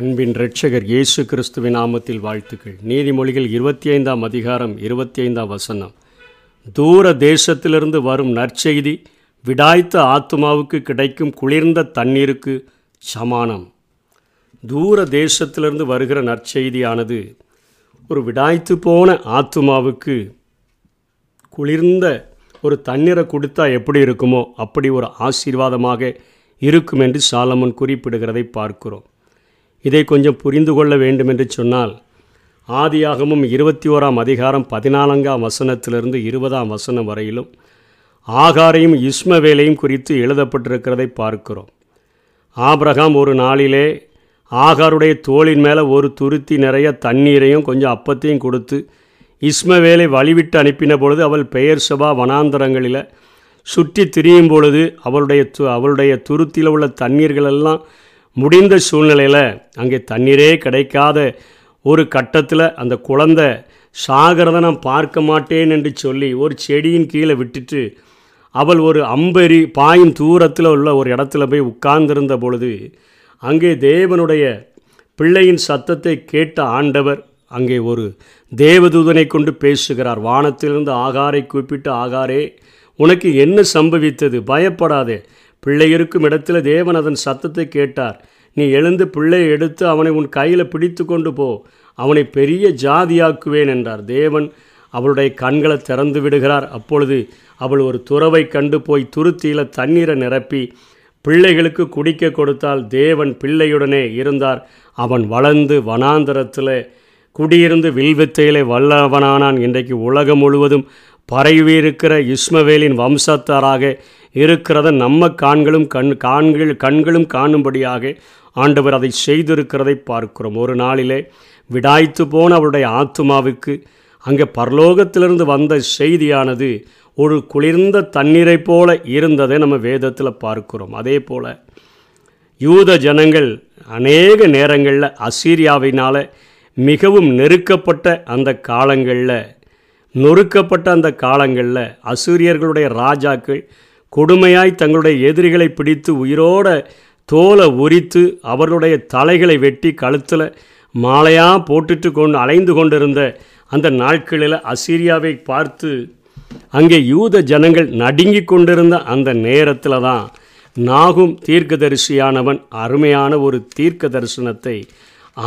அன்பின் ரட்சகர் இயேசு கிறிஸ்துவின் நாமத்தில் வாழ்த்துக்கள். நீதிமொழிகள் இருபத்தி ஐந்தாம் அதிகாரம் இருபத்தி ஐந்தாம் வசனம். தூர தேசத்திலிருந்து வரும் நற்செய்தி விடாய்த்த ஆத்துமாவுக்கு கிடைக்கும் குளிர்ந்த தண்ணீருக்கு சமானம். தூர தேசத்திலிருந்து வருகிற நற்செய்தியானது ஒரு விடாய்த்து போன ஆத்துமாவுக்கு குளிர்ந்த ஒரு தண்ணீரை கொடுத்தா எப்படி இருக்குமோ அப்படி ஒரு ஆசீர்வாதமாக இருக்கும் என்று சாலமன் குறிப்பிடுகிறதை பார்க்கிறோம். இதை கொஞ்சம் புரிந்து கொள்ள வேண்டும் என்று சொன்னால் ஆதியாகமும் இருபத்தி ஓராம் அதிகாரம் பதினான்காம் வசனத்திலிருந்து இருபதாம் வசனம் வரையிலும் ஆகாரையும் இஸ்மவேலையும் குறித்து எழுதப்பட்டிருக்கிறதை பார்க்கிறோம். ஆப்ரகாம் ஒரு நாளிலே ஆகாருடைய தோளின் மேலே ஒரு துருத்தி நிறைய தண்ணீரையும் கொஞ்சம் அப்பத்தையும் கொடுத்து இஸ்மவேலை வழிவிட்டு அனுப்பின பொழுது அவள் பெயர் சபா வனாந்தரங்களில் சுற்றி திரியும் பொழுது அவளுடைய து அவளுடைய துருத்தியில் உள்ள தண்ணீர்களெல்லாம் முடிந்த சூழ்நிலையில் அங்கே தண்ணீரே கிடைக்காத ஒரு கட்டத்தில் அந்த குழந்தை சாகிறத நான் பார்க்க மாட்டேன் என்று சொல்லி ஒரு செடியின் கீழே விட்டுட்டு அவள் ஒரு அம்பெறி பாயும் தூரத்தில் உள்ள ஒரு இடத்துல போய் உட்கார்ந்திருந்த பொழுது அங்கே தேவனுடைய பிள்ளையின் சத்தத்தை கேட்ட ஆண்டவர் அங்கே ஒரு தேவதூதனை கொண்டு பேசுகிறார். வானத்திலிருந்து ஆகாரை கூப்பிட்டு ஆகாரே உனக்கு என்ன சம்பவித்தது? பயப்படாதே. பிள்ளை இருக்கும் இடத்துல தேவன் அதன் சத்தத்தை கேட்டார். நீ எழுந்து பிள்ளையை எடுத்து அவனை உன் கையில் பிடித்து கொண்டு போ. அவனை பெரிய ஜாதியாக்குவேன் என்றார். தேவன் அவளுடைய கண்களை திறந்து விடுகிறார். அப்பொழுது அவள் ஒரு துறவை கண்டு போய் துருத்தியில் தண்ணீரை நிரப்பி பிள்ளைகளுக்கு குடிக்க கொடுத்தால் தேவன் பிள்ளையுடனே இருந்தார். அவன் வளர்ந்து வனாந்தரத்தில் குடியிருந்து வில்வித்தையிலே வல்லவனானான். இன்றைக்கு உலகம் முழுவதும் பரவியிருக்கிற இஸ்மவேலின் வம்சத்தாராக இருக்கிறத நம்ம காண்களும் கண் காண்கள் கண்களும் காணும்படியாக ஆண்டவர் அதை செய்திருக்கிறதை பார்க்கிறோம். ஒரு நாளிலே விடாய்த்து போன அவருடைய ஆத்மாவுக்கு அங்கே பரலோகத்திலிருந்து வந்த செய்தியானது ஒரு குளிர்ந்த தண்ணீரை போல இருந்ததை நம்ம வேதத்தில் பார்க்கிறோம். அதே போல் யூத ஜனங்கள் அநேக நேரங்களில் அசீரியாவினால் மிகவும் நெருக்கப்பட்ட அந்த காலங்களில் நொறுக்கப்பட்ட அந்த காலங்களில் அசூரியர்களுடைய ராஜாக்கள் கொடுமையாய் தங்களுடைய எதிரிகளை பிடித்து உயிரோட தோலை உரித்து அவர்களுடைய தலைகளை வெட்டி கழுத்தில் மாலையாக போட்டுட்டு கொண்டு அலைந்து கொண்டிருந்த அந்த நாட்களில் அசீரியாவை பார்த்து அங்கே யூத ஜனங்கள் நடுங்கி கொண்டிருந்த அந்த நேரத்தில் தான் நாகும் தீர்க்கதரிசியானவன் அருமையான ஒரு தீர்க்க தரிசனத்தை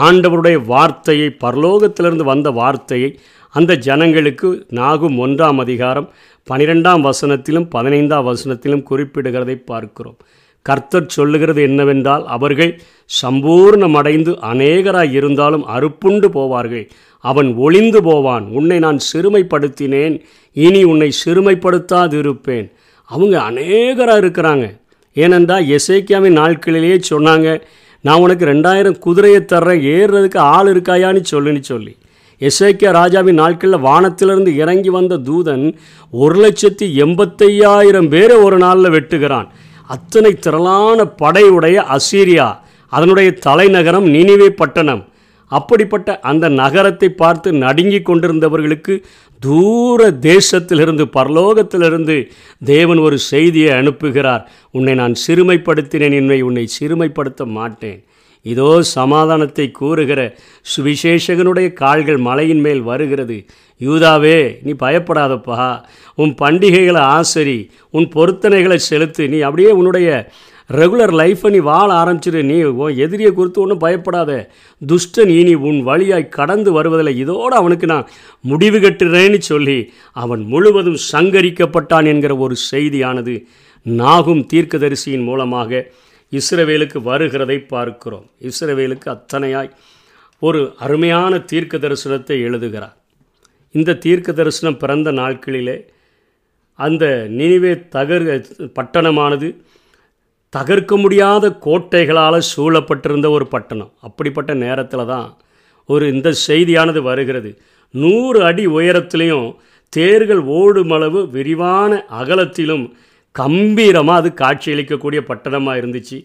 ஆண்டவருடைய வார்த்தையை பரலோகத்திலிருந்து வந்த வார்த்தையை அந்த ஜனங்களுக்கு நாகும் ஒன்றாம் அதிகாரம் பனிரெண்டாம் வசனத்திலும் பதினைந்தாம் வசனத்திலும் குறிப்பிடுகிறதை பார்க்கிறோம். கர்த்தர் சொல்லுகிறது என்னவென்றால் அவர்கள் சம்பூர்ணமடைந்து அநேகராய் இருந்தாலும் அறுப்புண்டு போவார்கள். அவன் ஒளிந்து போவான். உன்னை நான் சிறுமைப்படுத்தினேன். இனி உன்னை சிறுமைப்படுத்தாது இருப்பேன் அவங்க அநேகராக இருக்கிறாங்க. ஏனென்றால் எசேக்கியாவின் நாட்களிலேயே சொன்னாங்க நான் உனக்கு ரெண்டாயிரம் குதிரையை தர்றேன். ஏறுறதுக்கு ஆள் இருக்காயான்னு சொல்லுன்னு சொல்லி. எஸ்ஐகே ராஜாவின் நாட்களில் வானத்திலிருந்து இறங்கி வந்த தூதன் ஒரு லட்சத்தி எண்பத்தையாயிரம் பேரை ஒரு நாளில் வெட்டுகிறான். அத்தனை திரளான படையுடைய அசீரியா அதனுடைய தலைநகரம் நினிவே பட்டணம். அப்படிப்பட்ட அந்த நகரத்தை பார்த்து நடுங்கி கொண்டிருந்தவர்களுக்கு தூர தேசத்திலிருந்து பரலோகத்திலிருந்து தேவன் ஒரு செய்தியை அனுப்புகிறார். உன்னை நான் சிறுமைப்படுத்தினேன் என்னை உன்னை சிறுமைப்படுத்த மாட்டேன். இதோ சமாதானத்தை கூறுகிற சுவிசேஷகனுடைய கால்கள் மலையின் மேல் வருகிறது. யூதாவே நீ பயப்படாதப்பா. உன் பண்டிகைகளை ஆசரி உன் பொருத்தனைகளை செலுத்து. நீ அப்படியே உன்னுடைய ரெகுலர் லைஃப்பை நீ வாழ ஆரம்பிச்சிரு. நீ உன் எதிரியை குறித்து ஒன்றும் பயப்படாத. துஷ்டன் இனி உன் வழியாய் கடந்து வருவதில்லை. இதோடு அவனுக்கு நான் முடிவு கட்டுறேன்னு சொல்லி அவன் முழுவதும் சங்கரிக்கப்பட்டான் என்கிற ஒரு செய்தியானது நாகும் தீர்க்கதரிசியின் மூலமாக இஸ்ரவேலுக்கு வருகிறதை பார்க்கிறோம். இஸ்ரவேலுக்கு அத்தனையாய் ஒரு அருமையான தீர்க்க தரிசனத்தை எழுதுகிறார். இந்த தீர்க்க தரிசனம் பிறந்த நாட்களிலே அந்த நினைவே தகர் பட்டணமானது தகர்க்க முடியாத கோட்டைகளால் சூழப்பட்டிருந்த ஒரு பட்டணம். அப்படிப்பட்ட நேரத்தில் தான் ஒரு இந்த செய்தியானது வருகிறது. நூறு அடி உயரத்திலையும் தேர்கள் ஓடும் அளவு விரிவான அகலத்திலும் கம்பீரமாக அது காட்சியளிக்கக்கூடிய பட்டணமாக இருந்துச்சு.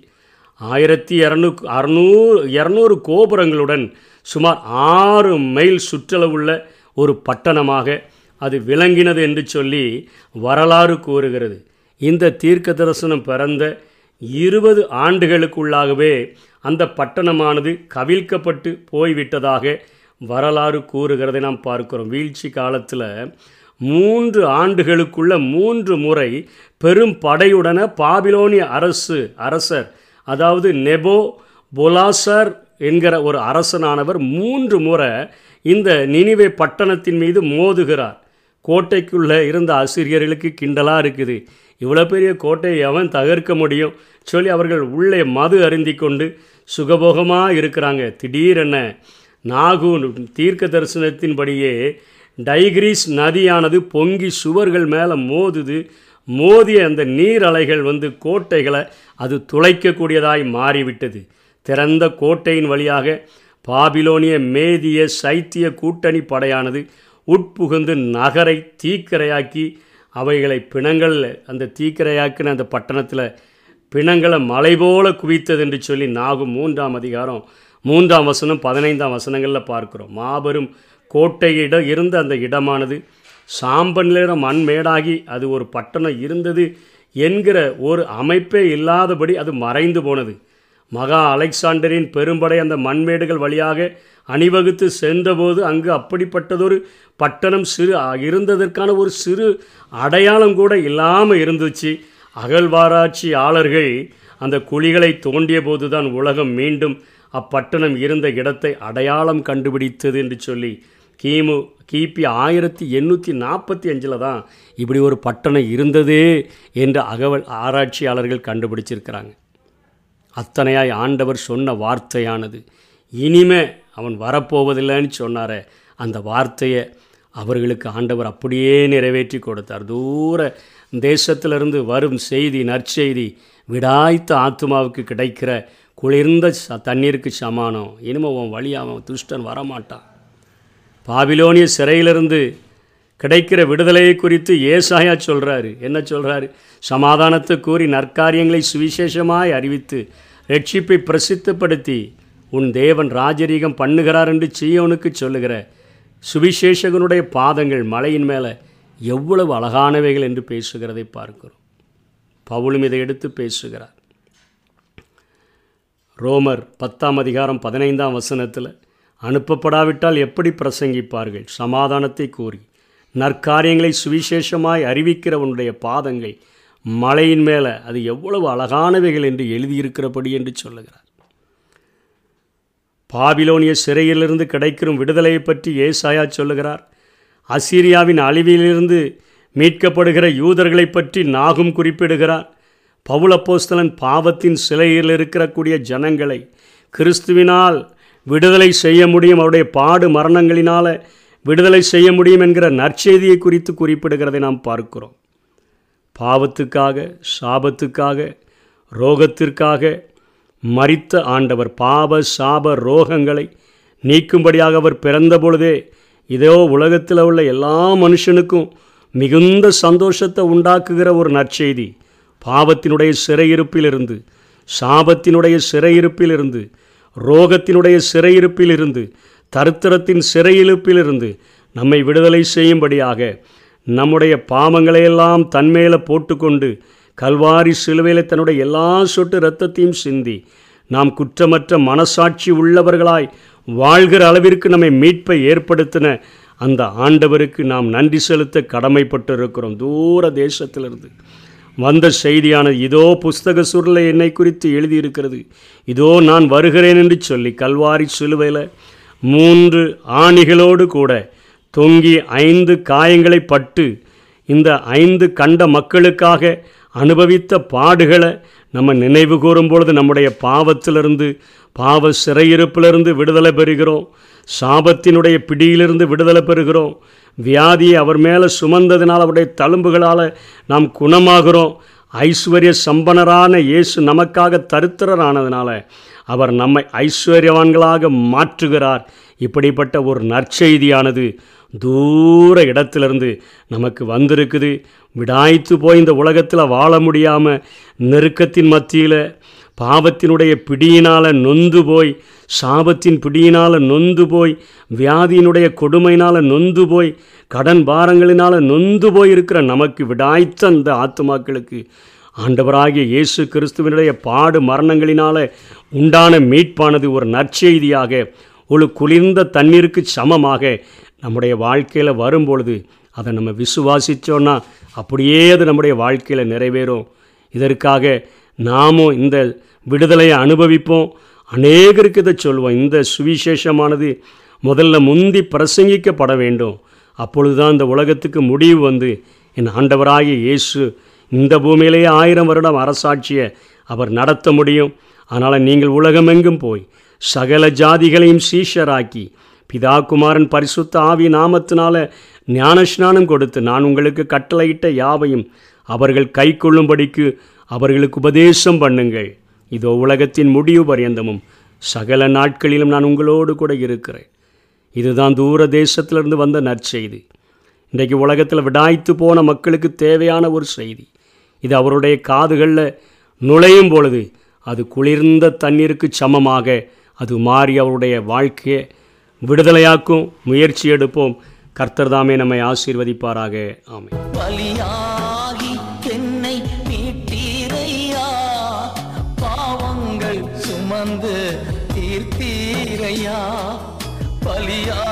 ஆயிரத்தி இரநூ அறநூறு இரநூறு கோபுரங்களுடன் சுமார் ஆறு மைல் சுற்றளவுள்ள ஒரு பட்டணமாக அது விளங்கினது என்று சொல்லி வரலாறு கூறுகிறது. இந்த தீர்க்க தரிசனம் பிறந்த இருபது ஆண்டுகளுக்குள்ளாகவே அந்த பட்டணமானது கவிழ்க்கப்பட்டு போய்விட்டதாக வரலாறு கூறுகிறதை நாம் பார்க்கிறோம். வீழ்ச்சி காலத்தில் மூன்று ஆண்டுகளுக்குள்ள மூன்று முறை பெரும் படையுடன பாபிலோனிய அரசு அரசர் அதாவது நெபோ பொலாசர் என்கிற ஒரு அரசனானவர் மூன்று முறை இந்த நினைவை பட்டணத்தின் மீது மோதுகிறார். கோட்டைக்குள்ளே இருந்த ஆசிரியர்களுக்கு கிண்டலாக இருக்குது. இவ்வளோ பெரிய கோட்டையை எவன் தகர்க்க முடியும்? சொல்லி அவர்கள் உள்ளே மது அருந்தி கொண்டு சுகபோகமாக இருக்கிறாங்க. திடீரென நாகூன் தீர்க்க தரிசனத்தின்படியே டைகிரீஸ் நதியானது பொங்கி சுவர்கள் மேலே மோதுது. மோதிய அந்த நீர் அலைகள் வந்து கோட்டைகளை அது துளைக்கக்கூடியதாய் மாறிவிட்டது. திறந்த கோட்டையின் வழியாக பாபிலோனிய மேதிய சைத்திய கூட்டணி படையானது உட்புகுந்து நகரை தீக்கரையாக்கி அவைகளை பிணங்கள் அந்த தீக்கரையாக்கின அந்த பட்டணத்தில் பிணங்களை மலை போல குவித்தது என்று சொல்லி நாகும் மூன்றாம் அதிகாரம் மூன்றாம் வசனம் பதினைந்தாம் வசனங்களில் பார்க்குறோம். மாபெரும் கோட்டையிட இருந்த அந்த இடமானது சாம்பல் நிற மண்மேடாகி அது ஒரு பட்டணம் இருந்தது என்கிற ஒரு அமைப்பே இல்லாதபடி அது மறைந்து போனது. மகா அலெக்சாண்டரின் பெரும்படை அந்த மண்மேடுகள் வழியாக அணிவகுத்து சேர்ந்தபோது அங்கு அப்படிப்பட்டதொரு பட்டணம் சிறு இருந்ததற்கான ஒரு சிறு அடையாளம் கூட இல்லாமல் இருந்துச்சு. அகழ்வாராய்ச்சியாளர்கள் அந்த குழிகளை தோண்டிய போதுதான் உலகம் மீண்டும் அப்பட்டணம் இருந்த இடத்தை அடையாளம் கண்டுபிடித்தது என்று சொல்லி கிமு கிபி ஆயிரத்தி எண்ணூற்றி நாற்பத்தி அஞ்சில் தான் இப்படி ஒரு பட்டணம் இருந்தது என்று அகவல் ஆராய்ச்சியாளர்கள் கண்டுபிடிச்சிருக்கிறாங்க. அத்தனையாய் ஆண்டவர் சொன்ன வார்த்தையானது. இனிமே அவன் வரப்போவதில்லைன்னு சொன்னாரே. அந்த வார்த்தையை அவர்களுக்கு ஆண்டவர் அப்படியே நிறைவேற்றி கொடுத்தார். தூர தேசத்திலிருந்து வரும் செய்தி நற்செய்தி விடாய்த்த ஆத்மாவுக்கு கிடைக்கிற குளிர்ந்த ச தண்ணீருக்கு சமானம். இனிமே உன் வழி அவன் துஷ்டன் வரமாட்டான். பாபிலோனிய சிறையிலிருந்து கிடைக்கிற விடுதலையை குறித்து ஏசாயா சொல்கிறாரு என்ன சொல்கிறாரு சமாதானத்தை கூறி நற்காரியங்களை சுவிசேஷமாய் அறிவித்து ரட்சிப்பை பிரசித்தப்படுத்தி உன் தேவன் ராஜரீகம் பண்ணுகிறார் என்று சீயோனுக்கு சொல்லுகிற சுவிசேஷகனுடைய பாதங்கள் மலையின் மேலே எவ்வளவு அழகானவைகள் என்று பேசுகிறதை பார்க்கிறோம். பவுலும் இதை எடுத்து பேசுகிறார். ரோமர் பத்தாம் அதிகாரம் பதினைந்தாம் வசனத்தில் அனுப்பப்படாவிட்டால் எப்படி பிரசங்கிப்பார்கள்? சமாதானத்தை கூறி நற்காரியங்களை சுவிசேஷமாய் அறிவிக்கிறவனுடைய பாதங்கள் மலையின் மேலே அது எவ்வளவு அழகானவைகள் என்று எழுதியிருக்கிறபடி என்று சொல்லுகிறார். பாபிலோனிய சிறையிலிருந்து கிடைக்கும் விடுதலையை பற்றி ஏசாயா சொல்லுகிறார். அசீரியாவின் அழிவிலிருந்து மீட்கப்படுகிற யூதர்களை பற்றி நாகும் குறிப்பிடுகிறார். பவுலப்போஸ்தலன் பாவத்தின் சிலையில் இருக்கக்கூடிய ஜனங்களை கிறிஸ்துவினால் விடுதலை செய்ய முடியும் அவருடைய பாடு மரணங்களினால் விடுதலை செய்ய முடியும் என்கிற நற்செய்தியை குறித்து குறிப்பிடுகிறதை நாம் பார்க்கிறோம். பாவத்துக்காக சாபத்துக்காக ரோகத்திற்காக மறித்த ஆண்டவர் பாப சாப ரோகங்களை நீக்கும்படியாக அவர் பிறந்த பொழுதே இதோ உலகத்தில் உள்ள எல்லா மனுஷனுக்கும் மிகுந்த சந்தோஷத்தை உண்டாக்குகிற ஒரு நற்செய்தி. பாவத்தினுடைய சிறையிருப்பிலிருந்து சாபத்தினுடைய சிறையிருப்பிலிருந்து ரோகத்தினுடைய சிறையிருப்பிலிருந்து தருத்திரத்தின் சிறையிருப்பிலிருந்து நம்மை விடுதலை செய்யும்படியாக நம்முடைய பாவங்களையெல்லாம் தன்மேல போட்டுக்கொண்டு கல்வாரி சிலுவையில் தன்னுடைய எல்லா சொட்டு இரத்தத்தையும் சிந்தி நாம் குற்றமற்ற மனசாட்சி உள்ளவர்களாய் வாழ்கிற அளவிற்கு நம்மை மீட்பை ஏற்படுத்தின அந்த ஆண்டவருக்கு நாம் நன்றி செலுத்த கடமைப்பட்டு இருக்கிறோம் தூர தேசத்திலிருந்து வந்த செய்தியானது இதோ புஸ்தக சுருளை என்னை குறித்து எழுதியிருக்கிறது. இதோ நான் வருகிறேன் என்று சொல்லி கல்வாரி சிலுவையில் மூன்று ஆணிகளோடு கூட தொங்கி ஐந்து காயங்களை பட்டு இந்த ஐந்து கண்ட மக்களுக்காக அனுபவித்த பாடுகளை நம்ம நினைவு கூறும் பொழுது நம்முடைய பாவத்திலிருந்து பாவ சிறையிருப்பிலிருந்து விடுதலை பெறுகிறோம். சாபத்தினுடைய பிடியிலிருந்து விடுதலை பெறுகிறோம். வியாதியை அவர் மேலே சுமந்ததினால் அவருடைய தழும்புகளால் நாம் குணமாகிறோம். ஐஸ்வர்ய சம்பனரான இயேசு நமக்காக தருத்திரரானதுனால அவர் நம்மை ஐஸ்வர்யவான்களாக மாற்றுகிறார். இப்படிப்பட்ட ஒரு நற்செய்தியானது தூர இடத்திலிருந்து நமக்கு வந்திருக்குது. விடாய்த்து போய் இந்த உலகத்தில் வாழ முடியாமல் நெருக்கத்தின் மத்தியில் பாவத்தினுடைய பிடியினால் நொந்து போய் சாபத்தின் பிடியினால் நொந்து போய் வியாதியினுடைய கொடுமையினால் நொந்து போய் கடன் பாரங்களினால் நொந்து போய் இருக்கிற நமக்கு விடாய்த்த அந்த ஆத்மாக்களுக்கு ஆண்டவராகிய இயேசு கிறிஸ்துவனுடைய பாடு மரணங்களினால் உண்டான மீட்பானது ஒரு நற்செய்தியாக ஒரு குளிர்ந்த தண்ணீருக்கு சமமாக நம்முடைய வாழ்க்கையில் வரும்பொழுது அதை நம்ம விசுவாசித்தோன்னா அப்படியே அது நம்முடைய வாழ்க்கையில் நிறைவேறும். இதற்காக நாமும் இந்த விடுதலையை அனுபவிப்போம். அநேகருக்கு இதை சொல்லுவோம் இந்த சுவிசேஷமானது முதல்ல முந்தி பிரசங்கிக்கப்பட வேண்டும். அப்பொழுதுதான் இந்த உலகத்துக்கு முடிவு வந்து என் ஆண்டவராகிய இயேசு இந்த பூமியிலேயே ஆயிரம் வருடம் அரசாட்சியை அவர் நடத்த முடியும். அதனால் நீங்கள் உலகமெங்கும் போய் சகல ஜாதிகளையும் சீஷராக்கி பிதா குமாரன் பரிசுத்த ஆவி நாமத்தினால ஞானஸ்நானம் கொடுத்து நான் உங்களுக்கு கட்டளையிட்ட யாவையும் அவர்கள் கை கொள்ளும்படிக்கு அவர்களுக்கு உபதேசம் பண்ணுங்கள். இதோ உலகத்தின் முடிவு பரியந்தமும் சகல நாட்களிலும் நான் உங்களோடு கூட இருக்கிறேன். இதுதான் தூர தேசத்திலிருந்து வந்த நற்செய்தி. இன்றைக்கு உலகத்தில் விடாய்த்து போன மக்களுக்கு தேவையான ஒரு செய்தி. இது அவருடைய காதுகளில் நுழையும் பொழுது அது குளிர்ந்த தண்ணீருக்கு சமமாக அது மாறி அவருடைய வாழ்க்கையை விடுதலையாக்கும் முயற்சி எடுப்போம். கர்த்தர் தாமே நம்மை ஆசீர்வதிப்பாராக. ஆமை பலியாகி என்னை மீட்டீரையா? பாவங்கள் சுமந்து தீர்த்தீரையா? பலியா